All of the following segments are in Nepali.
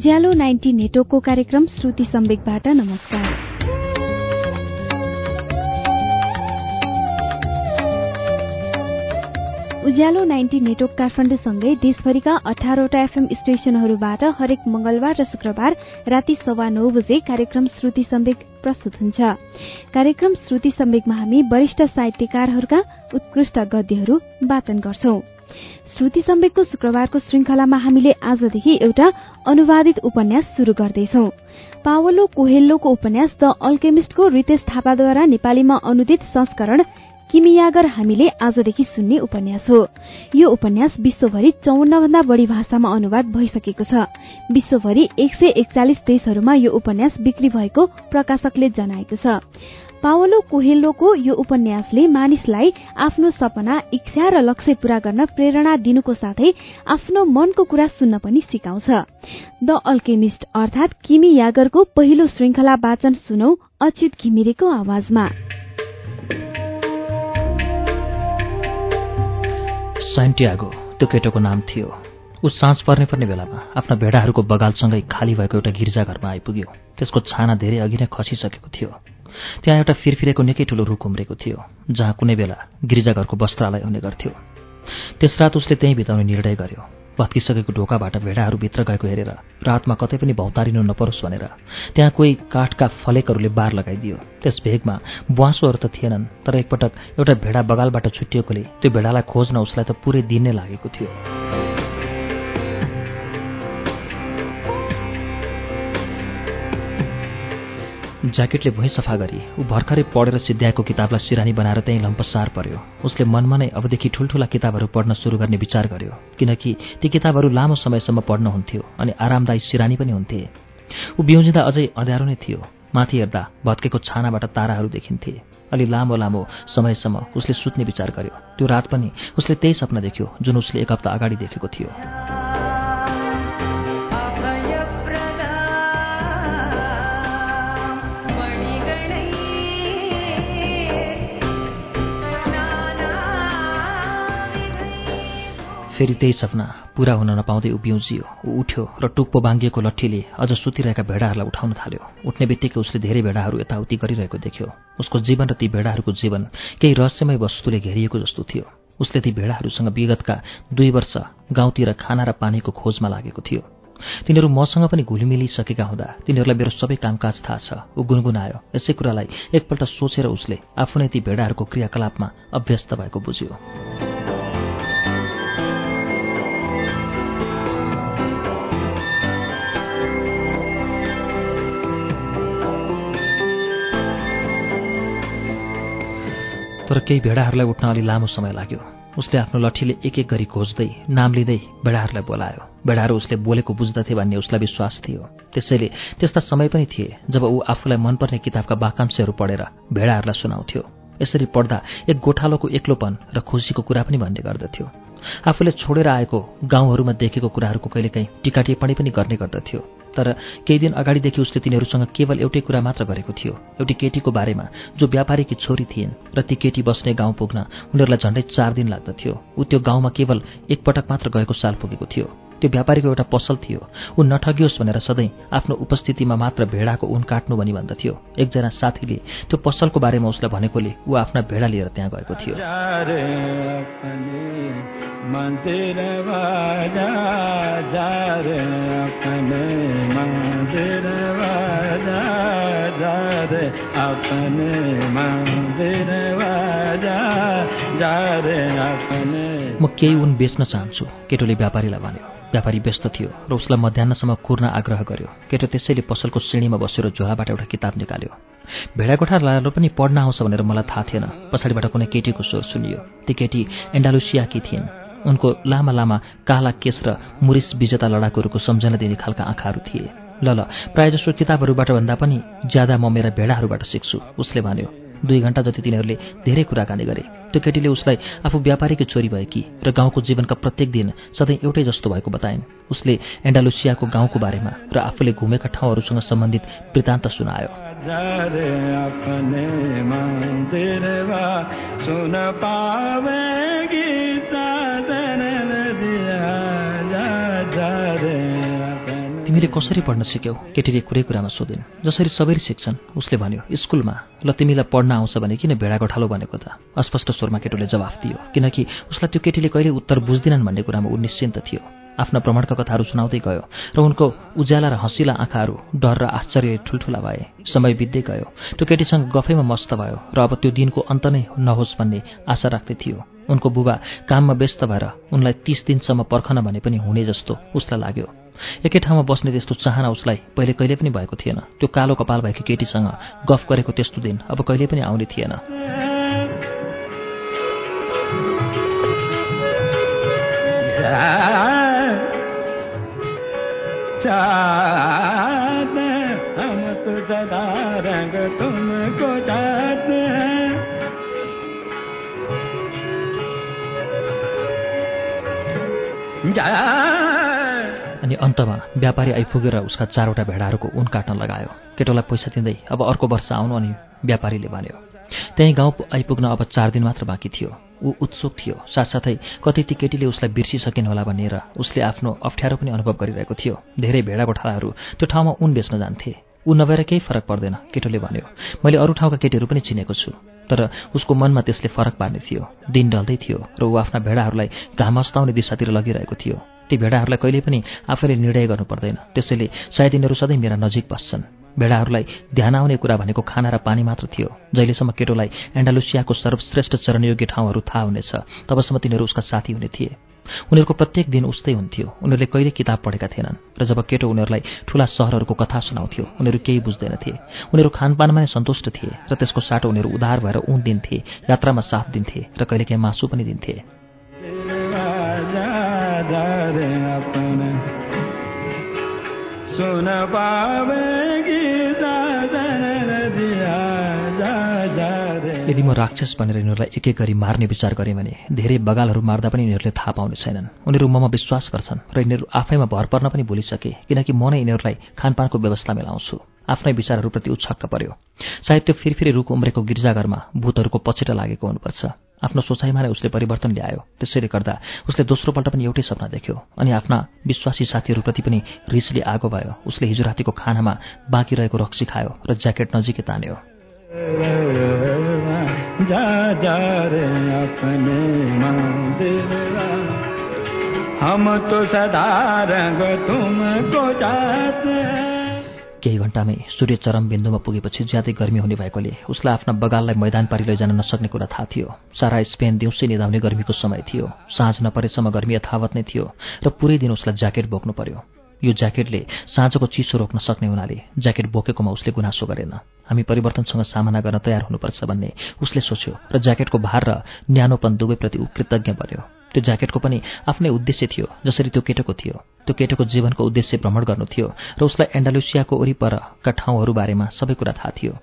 उज्यालो नाइन्टी नेटवर्कको कार्यक्रम श्रुति सम्वेकबाट नमस्कार। उज्यालो नाइन्टी नेटवर्क काठमाडौँसँगै देशभरिका अठारवटा एफएम स्टेशनहरूबाट हरेक मंगलबार र शुक्रबार राति सवा नौ बजे कार्यक्रम श्रुति सम्वेक प्रस्तुत हुन्छ। कार्यक्रम श्रुति सम्वेकमा हामी वरिष्ठ साहित्यकारहरूका उत्कृष्ट गद्यहरू वाचन गर्छौं। श्रुति सम्वेकको शुक्रबारको श्रृंखलामा हामीले आजदेखि एउटा अनुवादित उपन्यास शुरू गर्दैछौ। पावलो कोहेल्लोको उपन्यास द अल्केमिस्टको रितेश थापाद्वारा नेपालीमा अनुदित संस्करण किमियागर हामीले आजदेखि सुन्ने उपन्यास हो। यो उपन्यास विश्वभरि चौन्न भन्दा बढ़ी भाषामा अनुवाद भइसकेको छ। विश्वभरि एक सय एकचालिस देशहरूमा यो उपन्यास बिक्री भएको प्रकाशकले जनाएको छ। पावलो कोहेल्लोको यो उपन्यासले मानिसलाई आफ्नो सपना इच्छा र लक्ष्य पूरा गर्न प्रेरणा दिनुको साथै आफ्नो मनको कुरा सुन्न पनि सिकाउँछ। द अल्केमिस्ट अर्थात किमी यागरको पहिलो श्रृंखला वाचन सुनौ अच्युत घिमिरेको आवाजमा। साइन्टियागो त्यो केटोको नाम थियो। ऊ साँझ पर्ने पर्ने बेलामा आफ्ना भेडाहरूको बगालसँगै खाली भएको एउटा गिर्जाघरमा आइपुग्यो। त्यसको छाना धेरै अघि नै खसिसकेको थियो। त्यहाँ एउटा फिरफिरेको निकै ठुलो रुख उम्रेको थियो जहाँ कुनै बेला गिर्जाघरको वस्त्रालय हुने गर्थ्यो। त्यस रात उसले त्यहीँ बिताउने निर्णय गर्यो। भत्किसकेको ढोकाबाट भेडाहरू भित्र गएको हेरेर रातमा कतै पनि भौतारिनु नपरोस् भनेर त्यहाँ कोही काठका फलेकहरूले बार लगाइदियो। त्यस भेगमा बुवासोहरू त थिएनन् तर एकपटक एउटा भेडा बगालबाट छुट्टिएकोले त्यो भेडालाई खोज्न उसलाई त पुरै दिन नै लागेको थियो। ज्याकेटले भुइँ सफा गरी ऊ भर्खरै पढेर सिद्ध्याएको किताबलाई सिरानी बनाएर त्यहीँ लम्पसार पर्यो। उसले मनमा नै अबदेखि ठुल्ठुला किताबहरू पढ्न सुरु गर्ने विचार गर्यो किनकि ती किताबहरू लामो समयसम्म पढ्न हुन्थ्यो अनि आरामदायी सिरानी पनि हुन्थे। ऊ बिउजिँदा अझै अँध्यारो नै थियो माथि हेर्दा भत्केको छानाबाट ताराहरू देखिन्थे। अलि लामो लामो समयसम्म उसले सुत्ने विचार गर्यो। त्यो रात पनि उसले त्यही सपना देख्यो जुन उसले एक हप्ता अगाडि देखेको थियो। फेरि त्यही सपना पूरा हुन नपाउँदै उभिउजियो ऊ उठ्यो र टुप्पो बाङ्गिएको लट्ठीले अझ सुतिरहेका भेडाहरूलाई उठाउन थाल्यो। उठ्ने बित्तिकै उसले धेरै भेडाहरू यताउति गरिरहेको देख्यो। उसको जीवन र ती भेडाहरूको जीवन केही रहस्यमय वस्तुले घेरिएको जस्तो थियो। उसले ती भेडाहरूसँग विगतका दुई वर्ष गाउँतिर खाना र पानीको खोजमा लागेको थियो। तिनीहरू मसँग पनि घुलिमिलिसकेका हुँदा तिनीहरूलाई मेरो सबै कामकाज थाहा छ। ऊ गुनगुनायो। यसै कुरालाई एकपल्ट सोचेर उसले आफू नै ती भेडाहरूको क्रियाकलापमा अभ्यस्त भएको बुझ्यो। तर केही भेडाहरूलाई उठ्न अलि लामो समय लाग्यो। उसले आफ्नो लट्ठीले एक एक गरी खोज्दै नाम लिँदै भेडाहरूलाई बोलायो। भेडाहरू उसले बोलेको बुझ्दथे भन्ने उसलाई विश्वास थियो। त्यसैले त्यस्ता समय पनि थिए जब ऊ आफूलाई मनपर्ने किताबका वाकांशहरू पढेर भेडाहरूलाई सुनाउँथ्यो। यसरी पढ्दा एक गोठालोको एक्लोपन र खुसीको कुरा पनि भन्ने गर्दथ्यो। आफूले छोडेर आएको गाउँहरूमा देखेको कुराहरूको कहिलेकाहीँ टिका टिप्पणी पनि गर्ने गर्दथ्यो। तर केही दिन अगाडिदेखि उसले तिनीहरूसँग केवल एउटै कुरा मात्र गरेको थियो। एउटी केटीको बारेमा जो व्यापारीकी छोरी थिइन् र ती केटी बस्ने गाउँ पुग्न उनीहरूलाई झन्डै चार दिन लाग्दथ्यो। ऊ त्यो गाउँमा केवल एकपटक मात्र गएको साल पुगेको थियो। त्यो व्यापारीको एउटा पसल थियो। ऊ नठगियोस् भनेर सधैँ आफ्नो उपस्थितिमा मात्र भेडाको उन काट्नु भनी भन्दथ्यो। एकजना साथीले त्यो पसलको बारेमा उसलाई भनेकोले ऊ आफ्ना भेडा लिएर त्यहाँ गएको थियो। म केही उन बेच्न चाहन्छु केटोले व्यापारीलाई भन्यो। व्यापारी व्यस्त थियो र उसलाई मध्याहसम्म कुर्न आग्रह गर्यो। केटो त्यसैले पसलको श्रेणीमा बसेर झोलाबाट एउटा किताब निकाल्यो। भेडाकोठा लाएर पनि पढ्न आउँछ भनेर मलाई थाहा थिएन। पछाडिबाट कुनै केटीको स्वर सुनियो। ती केटी एन्डालुसियाकी थिइन्। उनको लामा लामा काला केस र मुरिस विजेता लडाकुहरूको सम्झना दिने खालका आँखाहरू थिए। ल ल प्रायःजसो किताबहरूबाट भन्दा पनि ज्यादा म मेरा भेडाहरूबाट सिक्छु उसले भन्यो। दुई घन्टा जति तिनीहरूले धेरै कुराकानी गरे। त्यो केटीले उसलाई आफू व्यापारीकी छोरी भएकी र गाउँको जीवनका प्रत्येक दिन सधैँ एउटै जस्तो भएको बताइन्? उसले एन्डालुसियाको गाउँको बारेमा र आफूले घुमेका ठाउँहरूसँग सम्बन्धित वृत्तान्त सुनायो। तिमीले कसरी पढ्न सिक्यौ? केटीले कुरै कुरामा सोधिन्। जसरी सबैले सिक्छन् उसले भन्यो स्कुलमा? ल तिमीलाई पढ्न आउँछ भने किन भेडा गोठालो भनेको त? अस्पष्ट स्वरमा केटोले जवाफ दियो किनकि उसलाई त्यो केटीले कहिले उत्तर बुझ्दिनन् भन्ने कुरामा ऊ निश्चिन्त थियो। आफ्ना भ्रमणका कथाहरू सुनाउँदै गयो र उनको उज्याला र हँसिला आँखाहरू डर र आश्चर्य ठुल्ठुला भए। समय बित्दै गयो। त्यो केटीसँग गफैमा मस्त भयो र अब त्यो दिनको अन्त नै नहोस् भन्ने आशा राख्दै थियो। उनको बुबा काममा व्यस्त भएर उनलाई तीस दिनसम्म पर्खन भने पनि हुने जस्तो उसलाई लाग्यो। एकै ठाउँमा बस्ने त्यस्तो चाहना उसलाई पहिले कहिले पनि भएको थिएन। त्यो कालो कपाल भएकी केटीसँग गफ गरेको त्यस्तो दिन अब कहिले पनि आउने थिएन। हम अनि अन्तमा व्यापारी आइपुगेर उसका चारवटा भेडाहरूको उन काट्न लगायो। केटोलाई पैसा दिँदै अब अर्को वर्ष आउनु अनि व्यापारीले भन्यो त्यहीँ गाउँ आइपुग्न अब चार दिन मात्र बाँकी थियो। ऊ उत्सुक थियो। साथसाथै कति ती केटीले उसलाई बिर्सिसकिन् होला भनेर उसले आफ्नो अप्ठ्यारो पनि अनुभव गरिरहेको थियो। धेरै भेडा गोठालाहरू त्यो ठाउँमा उन बेच्न जान्थे। ऊ नभएर केही फरक पर्दैन केटोले भन्यो। मैले अरू ठाउँका केटीहरू पनि चिनेको छु तर उसको मनमा त्यसले फरक पार्ने थियो। दिन ढल्दै थियो र ऊ आफ्ना भेडाहरूलाई घाम अस्ताउने दिशातिर लगिरहेको थियो। ती भेडाहरूलाई कहिले पनि आफैले निर्णय गर्नु पर्दैन। त्यसैले सायद यिनीहरू सधैँ मेरा नजिक बस्छन्। भेडाहरूलाई ध्यान आउने कुरा भनेको खाना र पानी मात्र थियो। जहिलेसम्म केटोलाई एन्डालुसियाको सर्वश्रेष्ठ चरणयोग्य ठाउँहरू थाहा हुनेछ तबसम्म तिनीहरू उसका साथी हुने थिए। उनीहरूको प्रत्येक दिन उस्तै हुन्थ्यो। उनीहरूले कहिले किताब पढेका थिएनन् र जब केटो उनीहरूलाई ठूला सहरहरूको कथा सुनाउँथ्यो उनीहरू केही बुझ्दैनथे। उनीहरू खानपानमा नै सन्तुष्ट थिए र त्यसको साटो उनीहरू उधार भएर उन दिन्थे यात्रामा साथ दिन्थे र कहिलेकाहीँ मासु पनि दिन्थे। सुन यदि म राक्षस भनेर यिनीहरूलाई एक एक गरी मार्ने विचार गरेँ भने धेरै बगालहरू मार्दा पनि यिनीहरूले थाहा पाउने छैनन्। उनीहरू ममा विश्वास गर्छन् र यिनीहरू आफैमा भर पर्न पनि भुलिसके किनकि म नै यिनीहरूलाई खानपानको व्यवस्था मिलाउँछु। आफ्नै विचारहरूप्रति उछक्क पर्यो। सायद त्यो फेरि फेरि रुख उम्रेको गिर्जाघरमा भूतहरूको पछिटा लागेको हुनुपर्छ। आफ्नो सोचाइमा नै उसले परिवर्तन ल्यायो। त्यसैले गर्दा उसले दोस्रोपल्ट पनि एउटै सपना देख्यो अनि आफ्ना विश्वासी साथीहरूप्रति पनि रिसले आगो भयो। उसले हिजो रातिको खानामा बाँकी रहेको रक्सी खायो र ज्याकेट नजिकै तान्यो। केही घन्टामै सूर्य चरम बिन्दुमा पुगेपछि ज्यादै गर्मी हुने भएकोले उसलाई आफ्ना बगाललाई मैदान पारी लैजान नसक्ने कुरा थाहा थियो। सारा स्पेन दिउँसै निधाउने गर्मीको समय थियो। साँझ नपरेसम्म गर्मी यथावत नै थियो र पुरै दिन उसलाई ज्याकेट बोक्नु पर्यो। यो ज्याकेटले साँझको चिसो रोक्न सक्ने हुनाले ज्याकेट बोकेकोमा उसले गुनासो गरेन। हामी परिवर्तनसँग सामना गर्न तयार हुनुपर्छ भन्ने उसले सोच्यो र ज्याकेटको भार र न्यानोपन दुवैप्रति कृतज्ञ बन्यो। त्यो ज्याकेटको पनि आफ्नै उद्देश्य थियो जसरी त्यो केटोको थियो। त्यो केटोको जीवनको उद्देश्य भ्रमण गर्नु थियो र उसलाई एन्डालुसियाको वरिपरका ठाउँहरू बारेमा सबै कुरा थाहा थियो।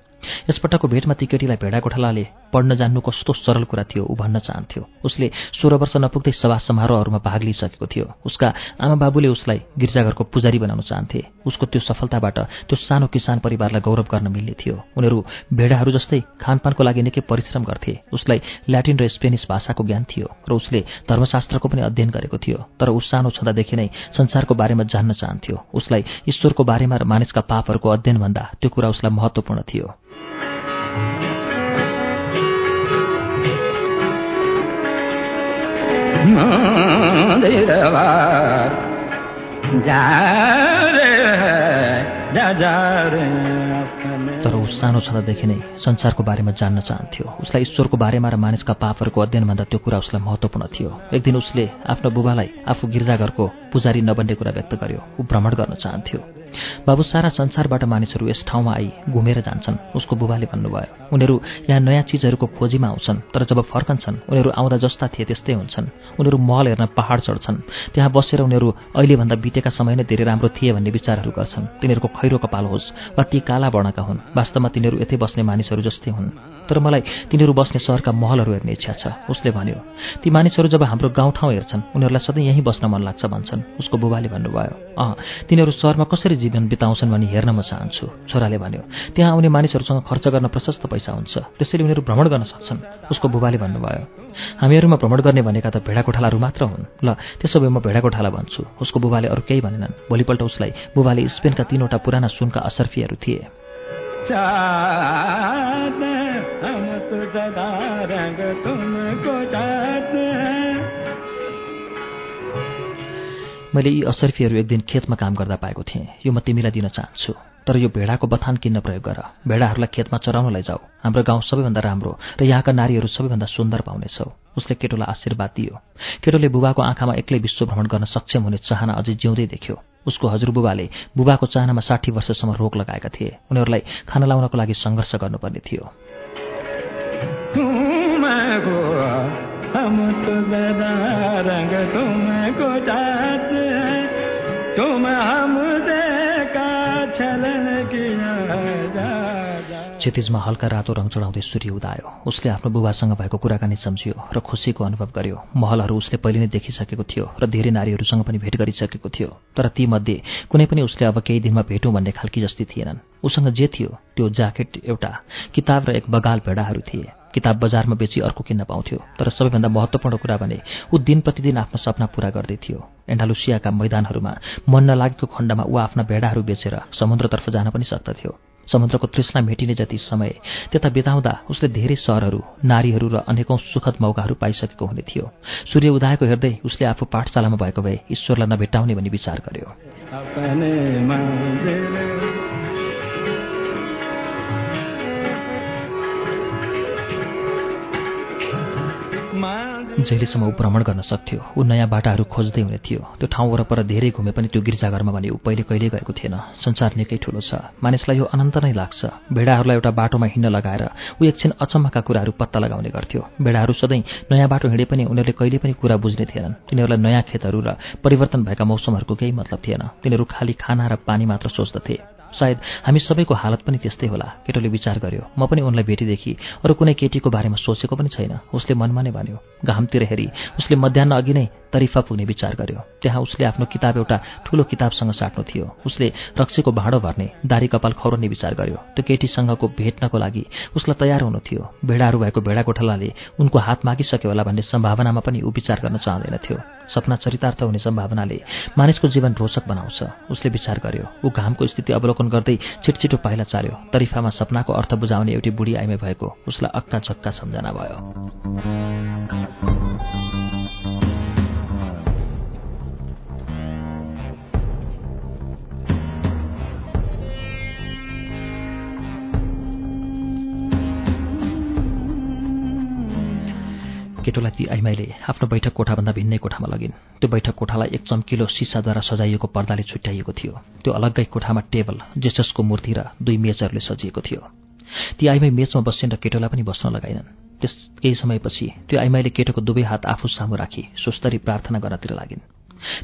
यसपटकको भेटमा ती केटीलाई भेडा गोठालाले पढ्न जान्नु कस्तो सरल कुरा थियो ऊ भन्न चाहन्थ्यो। उसले सोह्र वर्ष नपुग्दै सभा समारोहहरूमा भाग लिइसकेको थियो। उसका आमा बाबुले उसलाई गिर्जाघरको पुजारी बनाउन चाहन्थे। उसको त्यो सफलताबाट त्यो सानो किसान परिवारलाई गौरव गर्न मिल्ने थियो। उनीहरू भेडाहरू जस्तै खानपानको लागि निकै परिश्रम गर्थे। उसलाई ल्याटिन र स्पेनिस भाषाको ज्ञान थियो र उसले धर्मशास्त्रको पनि अध्ययन गरेको थियो। तर ऊ सानो छँदादेखि नै संसारको बारेमा जान्न चाहन्थ्यो। उसलाई ईश्वरको बारेमा र मानिसका पापहरूको अध्ययन भन्दा त्यो कुरा उसलाई महत्वपूर्ण थियो। तर ऊ सानो छँदादेखि नै संसारको बारेमा जान्न चाहन्थ्यो। उसलाई ईश्वरको बारेमा र मानिसका पापहरूको अध्ययनभन्दा त्यो कुरा उसलाई महत्त्वपूर्ण थियो। एक दिन उसले आफ्नो बुबालाई आफू गिर्जाघरको पुजारी नबन्ने कुरा व्यक्त गर्यो। ऊ भ्रमण गर्न चाहन्थ्यो। बाबु सारा संसारबाट मानिसहरू यस ठाउँमा आई घुमेर जान्छन्। उसको बुबाले भन्नुभयो उनीहरू यहाँ नयाँ चिजहरूको खोजीमा आउँछन् तर जब फर्कन्छन् उनीहरू आउँदा जस्ता थिए त्यस्तै हुन्छन्। उनीहरू महल हेर्न पहाड चढ्छन्। त्यहाँ बसेर उनीहरू अहिलेभन्दा बितेका समय नै धेरै राम्रो थिए भन्ने विचारहरू गर्छन्। तिनीहरूको खैरो कपाल होस् वा ती काला वर्णका हुन् वास्तवमा तिनीहरू यतै बस्ने मानिसहरू जस्तै हुन्। तर मलाई तिनीहरू बस्ने सहरका महलहरू हेर्ने इच्छा छ। उसले भन्यो ती मानिसहरू जब हाम्रो गाउँठाउँ हेर्छन् उनीहरूलाई सधैँ यहीँ बस्न मन लाग्छ भन्छन्। उसको बुबाले भन्नुभयो अँ तिनीहरू सहरमा कसरी जीवन बिताउँछन् भनी हेर्न म चाहन्छु छोराले भन्यो। त्यहाँ आउने मानिसहरूसँग खर्च गर्न प्रशस्त पैसा हुन्छ। त्यसैले उनीहरू भ्रमण गर्न सक्छन् उसको बुबाले भन्नुभयो। हामीहरूमा भ्रमण गर्ने भनेका त भेडा कोठालाहरू मात्र हुन्। ल त्यसो भए म भेडा कोठाला भन्छु। उसको बुबाले अरू केही भनेनन्। भोलिपल्ट उसलाई बुबाले स्पेनका तीनवटा पुराना सुनका असर्फीहरू थिए। मैले यी असर्फीहरू एक दिन खेतमा काम गर्दा पाएको थिएँ। यो म तिमीलाई दिन चाहन्छु। तर यो भेडाको बथान किन्न प्रयोग गर। भेडाहरूलाई खेतमा चराउन लैजाऊ। हाम्रो गाउँ सबैभन्दा राम्रो र यहाँका नारीहरू सबैभन्दा सुन्दर पाउनेछौ। उसले केटोलाई आशीर्वाद दियो। केटोले बुबाको आँखामा एक्लै विश्व भ्रमण गर्न सक्षम हुने चाहना अझै जिउँदै देख्यो। उसको हजुरबुबाले बुबाको चाहनामा साठी वर्षसम्म रोक लगाएका थिए। उनीहरूलाई खाना लाउनको लागि सङ्घर्ष गर्नुपर्ने थियो। क्षतिजमा हल्का रातो रङ चढाउँदै सूर्य उदायो। उसले आफ्नो बुबासँग भएको कुराकानी सम्झियो र खुसीको अनुभव गर्यो। महलहरू उसले पहिले नै देखिसकेको थियो र धेरै नारीहरूसँग पनि भेट गरिसकेको थियो। तर तीमध्ये कुनै पनि उसले अब केही दिनमा भेटौँ भन्ने खालकी जस्तै थिएनन्। उसँग जे थियो त्यो ज्याकेट एउटा किताब र एक बगाल भेडाहरू थिए। किताब बजारमा बेची अर्को किन्न पाउँथ्यो। तर सबैभन्दा महत्त्वपूर्ण कुरा भने ऊ दिन प्रतिदिन आफ्नो सपना पूरा गर्दै थियो। एन्डालुसियाका मैदानहरूमा मन नलागेको खण्डमा ऊ आफ्ना भेडाहरू बेचेर समुद्रतर्फ जान पनि सक्दथ्यो। समुद्रको तृष्णा मेटिने जति समय त्यता बिताउँदा उसले धेरै सहरहरू नारीहरू र अनेकौं सुखद मौकाहरू पाइसकेको हुने थियो सूर्य उदाएको हेर्दै उसले आफू पाठशालामा भएको भए ईश्वरलाई नभेटाउने भनी विचार गर्यो। जहिलेसम्म ऊ भ्रमण गर्न सक्थ्यो ऊ नयाँ बाटाहरू खोज्दै हुने थियो। त्यो ठाउँ वरपर धेरै घुमे पनि त्यो गिर्जाघरमा भने ऊ पहिले कहिल्यै गएको थिएन। संसार निकै ठुलो छ। मानिसलाई यो अनन्त नै लाग्छ। भेडाहरूलाई एउटा बाटोमा हिँड्न लगाएर ऊ एकछिन अचम्मका कुराहरू पत्ता लगाउने गर्थ्यो। भेडाहरू सधैँ नयाँ बाटो हिँडे पनि उनीहरूले कहिले पनि कुरा बुझ्ने थिएनन्। तिनीहरूलाई नयाँ खेतहरू र परिवर्तन भएका मौसमहरूको केही मतलब थिएन। तिनीहरू खाली खाना र पानी मात्र सोच्दथे। सायद हामी सबैको हालत पनि त्यस्तै होला केटोले विचार गर्यो। म पनि उनलाई भेटेदेखि अरू कुनै केटीको बारेमा सोचेको पनि छैन। उसले मनमा नै भन्यो घामतिर हेरी। उसले मध्याह अघि नै तरिफा पुग्ने विचार गर्यो। त्यहाँ उसले आफ्नो किताब एउटा ठूलो किताबसँग साट्नु थियो। उसले रक्सीको भाँडो भर्ने दारी कपाल खौरने विचार गर्यो। त्यो केटीसँगको भेट्नको लागि उसलाई तयार हुनु थियो। भेडाहरू भएको भेडा कोठलाले उनको हात मागिसक्यो होला भन्ने सम्भावनामा पनि ऊ विचार गर्न चाहँदैनथ्यो सपना चरितार्थ हुने सम्भावनाले मानिसको जीवन रोचक बनाउँछ। उसले विचार गर्यो ऊ घामको स्थिति अवलोकन गर्दै छिटछिटो पाइला चाल्यो। तरिफामा सपनाको अर्थ बुझाउने एउटी बुढी आइमे भएको उसलाई अक्का झक्का सम्झना भयो। केटोलाई ती आइमाईले आफ्नो बैठक कोठाभन्दा भिन्नै कोठामा लगिन्। त्यो बैठक कोठालाई एक चम्किलो सिसाद्वारा सजाइएको पर्दाले छुट्याइएको थियो। त्यो अलग्गै कोठामा टेबल जेससको मूर्ति र दुई मेचहरूले सजिएको थियो। ती आइमाई मेचमा बस्छन् र केटोलाई पनि बस्न लगाइनन्। त्यस केही समयपछि त्यो आइमाईले केटोको दुवै हात आफू सामु राखी सुस्तरी प्रार्थना गर्नतिर लागिन्।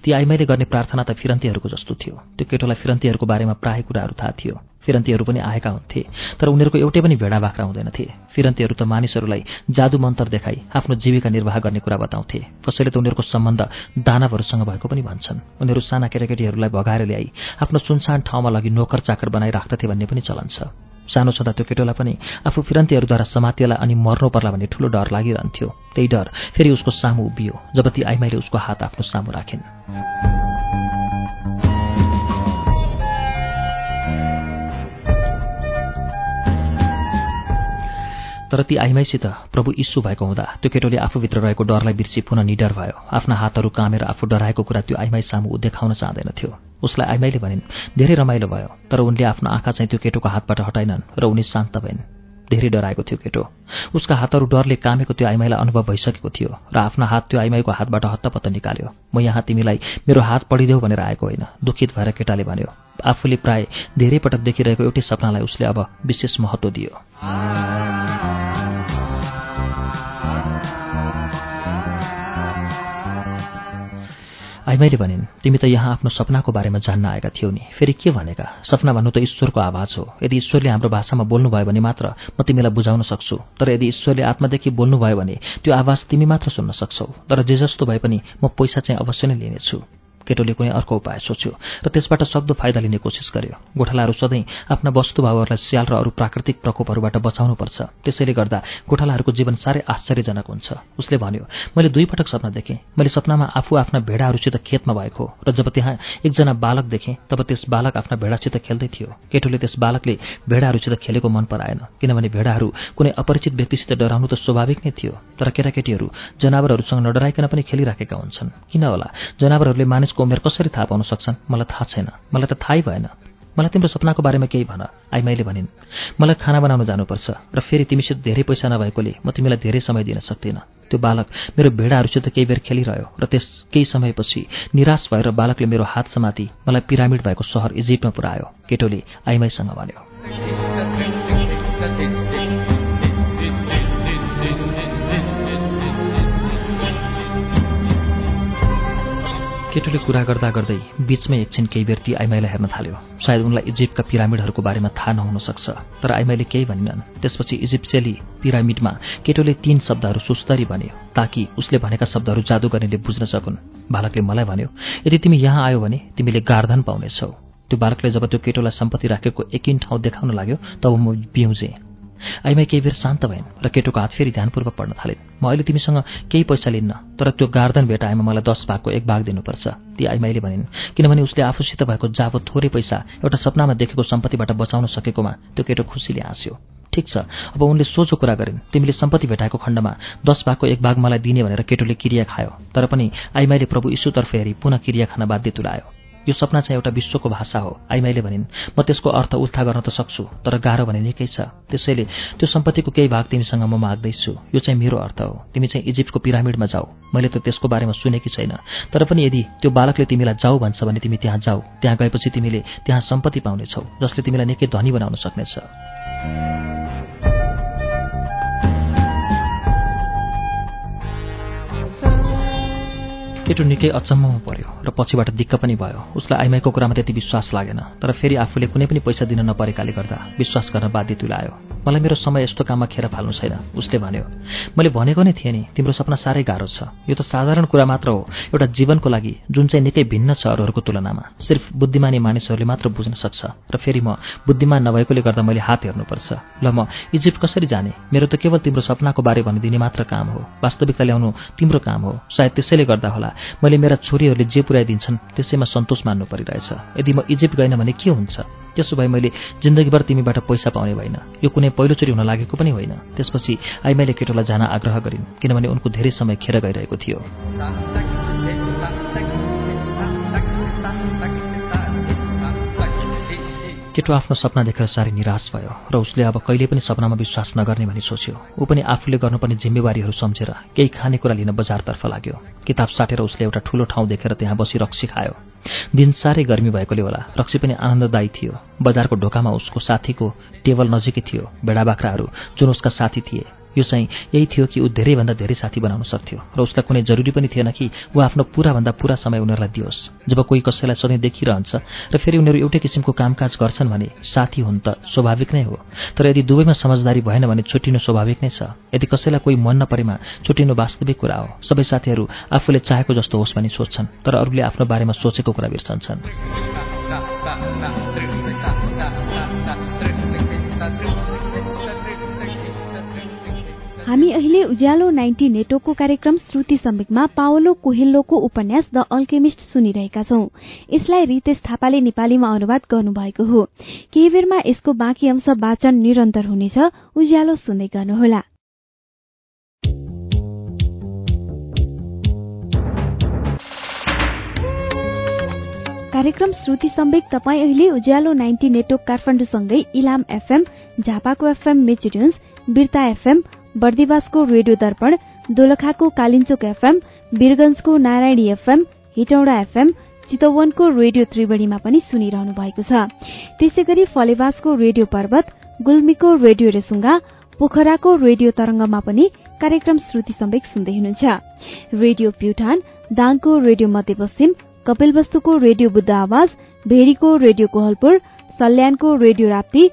ती आइमाईले गर्ने प्रार्थना त फिरन्तीहरूको जस्तो थियो। त्यो केटोलाई फिरन्तीहरूको बारेमा प्राय कुराहरू थाहा थियो। फिरन्तीहरू पनि आएका हुन्थे तर उनीहरूको एउटै पनि भेडा बाख्रा हुँदैनथे। फिरन्तीहरू त मानिसहरूलाई जादु मन्त्र देखाई आफ्नो जीविका निर्वाह गर्ने कुरा बताउँथे। कसैले त उनीहरूको सम्बन्ध दानवहरूसँग भएको पनि भन्छन्। उनीहरू साना केटाकेटीहरूलाई भगाएर ल्याई आफ्नो सुनसान ठाउँमा लगी नोकर चाकर बनाइराख्दथे भन्ने पनि चलन छ। सानो छँदा त्यो केटोलाई पनि आफू फिरन्तीहरूद्वारा समातिएला अनि मर्नु पर्ला भन्ने ठूलो डर लागिरहन्थ्यो। त्यही डर फेरि उसको सामु उभियो जब ती आइमाईले उसको हात आफ्नो सामु राखिन्। तर ती आइमाईसित प्रभु इस्सु भएको हुँदा त्यो केटोले आफूभित्र रहेको डरलाई बिर्सी पुनः निडर भयो। आफ्ना हातहरू कामेर आफू डराएको कुरा त्यो आइमाई सामु देखाउन चाहँदैनथ्यो। उसलाई आइमाईले भनिन् धेरै रमाइलो भयो तर उनले आफ्नो आँखा चाहिँ त्यो केटोको हातबाट हटाइनन् र उनी शान्त भइन्। धेरै डराएको थियो केटो। उसका हातहरू डरले कामेको त्यो आइमाईलाई अनुभव भइसकेको थियो र आफ्ना हात त्यो आइमाईको हातबाट हत्तपत्त निकाल्यो। म यहाँ तिमीलाई मेरो हात पढिदेऊ भनेर आएको होइन दुखित भएर केटाले भन्यो। आफूले प्राय धेरै पटक देखिरहेको एउटै सपनालाई उसले अब विशेष महत्व दियो। आइमाईले भनिन् तिमी त यहाँ आफ्नो सपनाको बारेमा जान्न आएका थियौ नि। फेरि के भनेका? सपना भन्नु त ईश्वरको आवाज हो। यदि ईश्वरले हाम्रो भाषामा बोल्नुभयो भने मात्र म तिमीलाई बुझाउन सक्छु। तर यदि ईश्वरले आत्मादेखि बोल्नुभयो भने त्यो आवाज तिमी मात्र सुन्न सक्छौ। तर जे जस्तो भए पनि म पैसा चाहिँ अवश्य नै लिनेछु। केटोले कुनै अर्को उपाय सोच्यो र त्यसबाट सक्दो फाइदा लिने कोसिस गर्यो। गोठालाहरू सधैँ आफ्ना वस्तुभावहरूलाई स्याल र अरू प्राकृतिक प्रकोपहरूबाट बचाउनुपर्छ। त्यसैले गर्दा गोठालाहरूको जीवन साह्रै आश्चर्यजनक हुन्छ। उसले भन्यो मैले दुई पटक सपना देखेँ। मैले सपनामा आफू आफ्ना भेडाहरूसित खेतमा भएको र जब त्यहाँ एकजना बालक देखेँ तब त्यस बालक आफ्ना भेडासित खेल्दै थियो। केटोले त्यस बालकले भेडाहरूसित खेलेको मन पराएन किनभने भेडाहरू कुनै अपरिचित व्यक्तिसित डराउनु त स्वाभाविक नै थियो। तर केटाकेटीहरू जनावरहरूसँग नडराइकन पनि खेलिराखेका हुन्छन्। किन होला? जनावरहरूले मानिसको उमेर कसरी थाहा पाउन सक्छन्? मलाई थाहा छैन। मलाई त थाहै भएन। मलाई तिम्रो सपनाको बारेमा केही भन। आइमाईले भनिन् मलाई खाना बनाउन जानुपर्छ र फेरि तिमीसित धेरै पैसा नभएकोले म तिमीलाई धेरै समय दिन सक्दिनँ। त्यो बालक मेरो भेडाहरूसित केही बेर खेलिरह्यो र त्यस केही समयपछि निराश भएर बालकले मेरो हात समाति मलाई पिरामिड भएको सहर इजिप्टमा पुऱ्यायो। केटोले आइमाईसँग भन्यो। केटोले कुरा गर्दा गर्दै बीचमै एकछिन केही बेर ती आइमाईलाई हेर्न थाल्यो। सायद उनलाई इजिप्टका पिरामिडहरूको बारेमा थाहा नहुन सक्छ तर आइमाईले केही भनिनन्। त्यसपछि इजिप्सियली पिरामिडमा केटोले तीन शब्दहरू सुस्तरी भन्यो ताकि उसले भनेका शब्दहरू जादुगरीले बुझ्न सकुन्। बालकले मलाई भन्यो यदि तिमी यहाँ आयो भने तिमीले गार्धन पाउनेछौ। त्यो बालकले जब त्यो केटोलाई सम्पत्ति राखेको एकिन ठाउँ देखाउन लाग्यो तब म बिउजेँ। आइमाई केही बेर शान्त भइन् र केटोको हात फेरि ध्यानपूर्वक पढ्न थालिन् म अहिले तिमीसँग केही पैसा लिन्न तर त्यो गार्दन भेटाएमा मलाई दस भागको एक भाग दिनुपर्छ ती आइमाईले भनिन्। किनभने उसले आफूसित भएको जाबो थोरै पैसा एउटा सपनामा देखेको सम्पत्तिबाट बचाउन सकेकोमा त्यो केटो खुसीले हाँस्यो। ठिक छ अब उनले सोझो कुरा गरिन्। तिमीले सम्पत्ति भेटाएको खण्डमा दस भागको एक भाग मलाई दिने भनेर केटोले क्रिया खायो। तर पनि आइमाईले प्रभु यीशुतर्फ हेरी पुनः क्रिया खान बाध्य तुलायो। यो सपना चाहिँ एउटा विश्वको भाषा हो। आइमाईले भनिन् म त्यसको अर्थ उल्था गर्न त सक्छु तर गाह्रो भने निकै छ। त्यसैले त्यो सम्पत्तिको केही भाग तिमीसँग म माग्दैछु। यो चाहिँ मेरो अर्थ हो। तिमी चाहिँ इजिप्टको पिरामिडमा जाऊ। मैले त त्यसको बारेमा सुनेकी छैन। तर पनि यदि त्यो बालकले तिमीलाई जाऊ भन्छ भने तिमी त्यहाँ जाऊ। त्यहाँ गएपछि तिमीले त्यहाँ सम्पत्ति पाउनेछौ जसले तिमीलाई निकै धनी बनाउन सक्नेछ। केटो निकै अचम्ममा पर्यो। र पछिबाट दिक्क पनि भयो। उसलाई आइमाईको कुरामा त्यति विश्वास लागेन तर फेरि आफूले कुनै पनि पैसा दिन नपरेकाले गर्दा विश्वास गर्न बाध्य तुलायो। मलाई मेरो समय यस्तो काममा खेर फाल्नु छैन उसले भन्यो। मैले भनेको नै थिएँ नि तिम्रो सपना साह्रै गाह्रो छ। यो त साधारण कुरा मात्र हो एउटा जीवनको लागि जुन चाहिँ निकै भिन्न छ अरूहरूको तुलनामा। सिर्फ बुद्धिमानी मानिसहरूले मात्र बुझ्न सक्छ र फेरि म बुद्धिमान नभएकोले गर्दा मैले हात हेर्नुपर्छ। ल म इजिप्ट कसरी जाने? मेरो त केवल तिम्रो सपनाको बारे भनिदिने मात्र काम हो। वास्तविकता ल्याउनु तिम्रो काम हो। सायद त्यसैले गर्दा होला मैले मेरा छोरीहरूले जे पुर्याइदिन्छन् त्यसैमा सन्तोष मान्नु परिरहेछ। यदि म इजिप्ट गएन भने के हुन्छ? त्यसो भए मैले जिन्दगीभर तिमीबाट पैसा पाउने भइन यो कुनै पहिलोचोटि हुन लागेको पनि होइन। त्यसपछि आइमाईले केटोलाई जान आग्रह गरिन् किनभने उनको धेरै समय खेर गइरहेको थियो। केटो आफ्नो सपना देखेर साह्रै निराश भयो र उसले अब कहिले पनि सपनामा विश्वास नगर्ने भनी सोच्यो। ऊ पनि आफूले गर्नुपर्ने जिम्मेवारीहरू सम्झेर केही खानेकुरा लिन बजारतर्फ लाग्यो। किताब साटेर उसले एउटा ठूलो ठाउँ देखेर त्यहाँ बसी रक्सी खायो। दिन साह्रै गर्मी भएकोले होला रक्सी पनि आनन्ददायी थियो। बजारको ढोकामा उसको साथीको टेबल नजिकै थियो भेडा बाख्राहरू जुन उसका साथी थिए। यो चाहिँ यही थियो कि ऊ धेरैभन्दा धेरै साथी बनाउन सक्थ्यो र उसलाई कुनै जरुरी पनि थिएन कि ऊ आफ्नो पुराभन्दा पुरा समय उनीहरूलाई दियोस्। जब कोही कसैलाई सधैँ देखिरहन्छ र फेरि उनीहरू एउटै किसिमको कामकाज गर्छन् भने साथी हुन् त स्वाभाविक नै हो। तर यदि दुवैमा समझदारी भएन भने छुट्टिनु स्वाभाविक नै छ। यदि कसैलाई कोही मन नपरेमा छुट्टिनु वास्तविक कुरा हो। सबै साथीहरू आफूले चाहेको जस्तो होस् भनी सोच्छन् तर अरूले आफ्नो बारेमा सोचेको कुरा बिर्सन्छन्। हामी अहिले उज्यालो नाइन्टी नेटवर्कको कार्यक्रम श्रुति सम्वेकमा पावलो कोहेल्लोको उपन्यास द अल्केमिस्ट सुनिरहेका छौं। यसलाई रितेश थापाले नेपालीमा अनुवाद गर्नुभएको हो। केही बेरमा यसको बाँकी अंश वाचन निरन्तर हुनेछ। उज्यालो सुन्दै गर्नुहोला। कार्यक्रम श्रुति सम्वेक तपाईँ अहिले उज्यालो नाइन्टी नेटवर्क काठमाडौँसँगै इलाम एफएम झापाको एफएम मेचिड्युन्स बिर्ता एफएम बर्दिवासको रेडियो दर्पण दोलखाको कालिन्चोक एफएम वीरगंजको नारायणी एफएम हिटौडा एफएम चितवनको रेडियो त्रिवेणीमा पनि सुनिरहनु भएको छ। त्यसै गरी फलेवासको रेडियो पर्वत गुल्मीको रेडियो रेसुङ्गा पोखराको रेडियो तरंगमा पनि कार्यक्रम श्रुति सम्वेक सुन्दै हुनुहुन्छ। रेडियो प्युठान दाङको रेडियो मध्यपश्चिम कपिलवस्तुको रेडियो बुद्ध आवाज भेरीको रेडियो कोहलपुर सल्यानको रेडियो राप्ती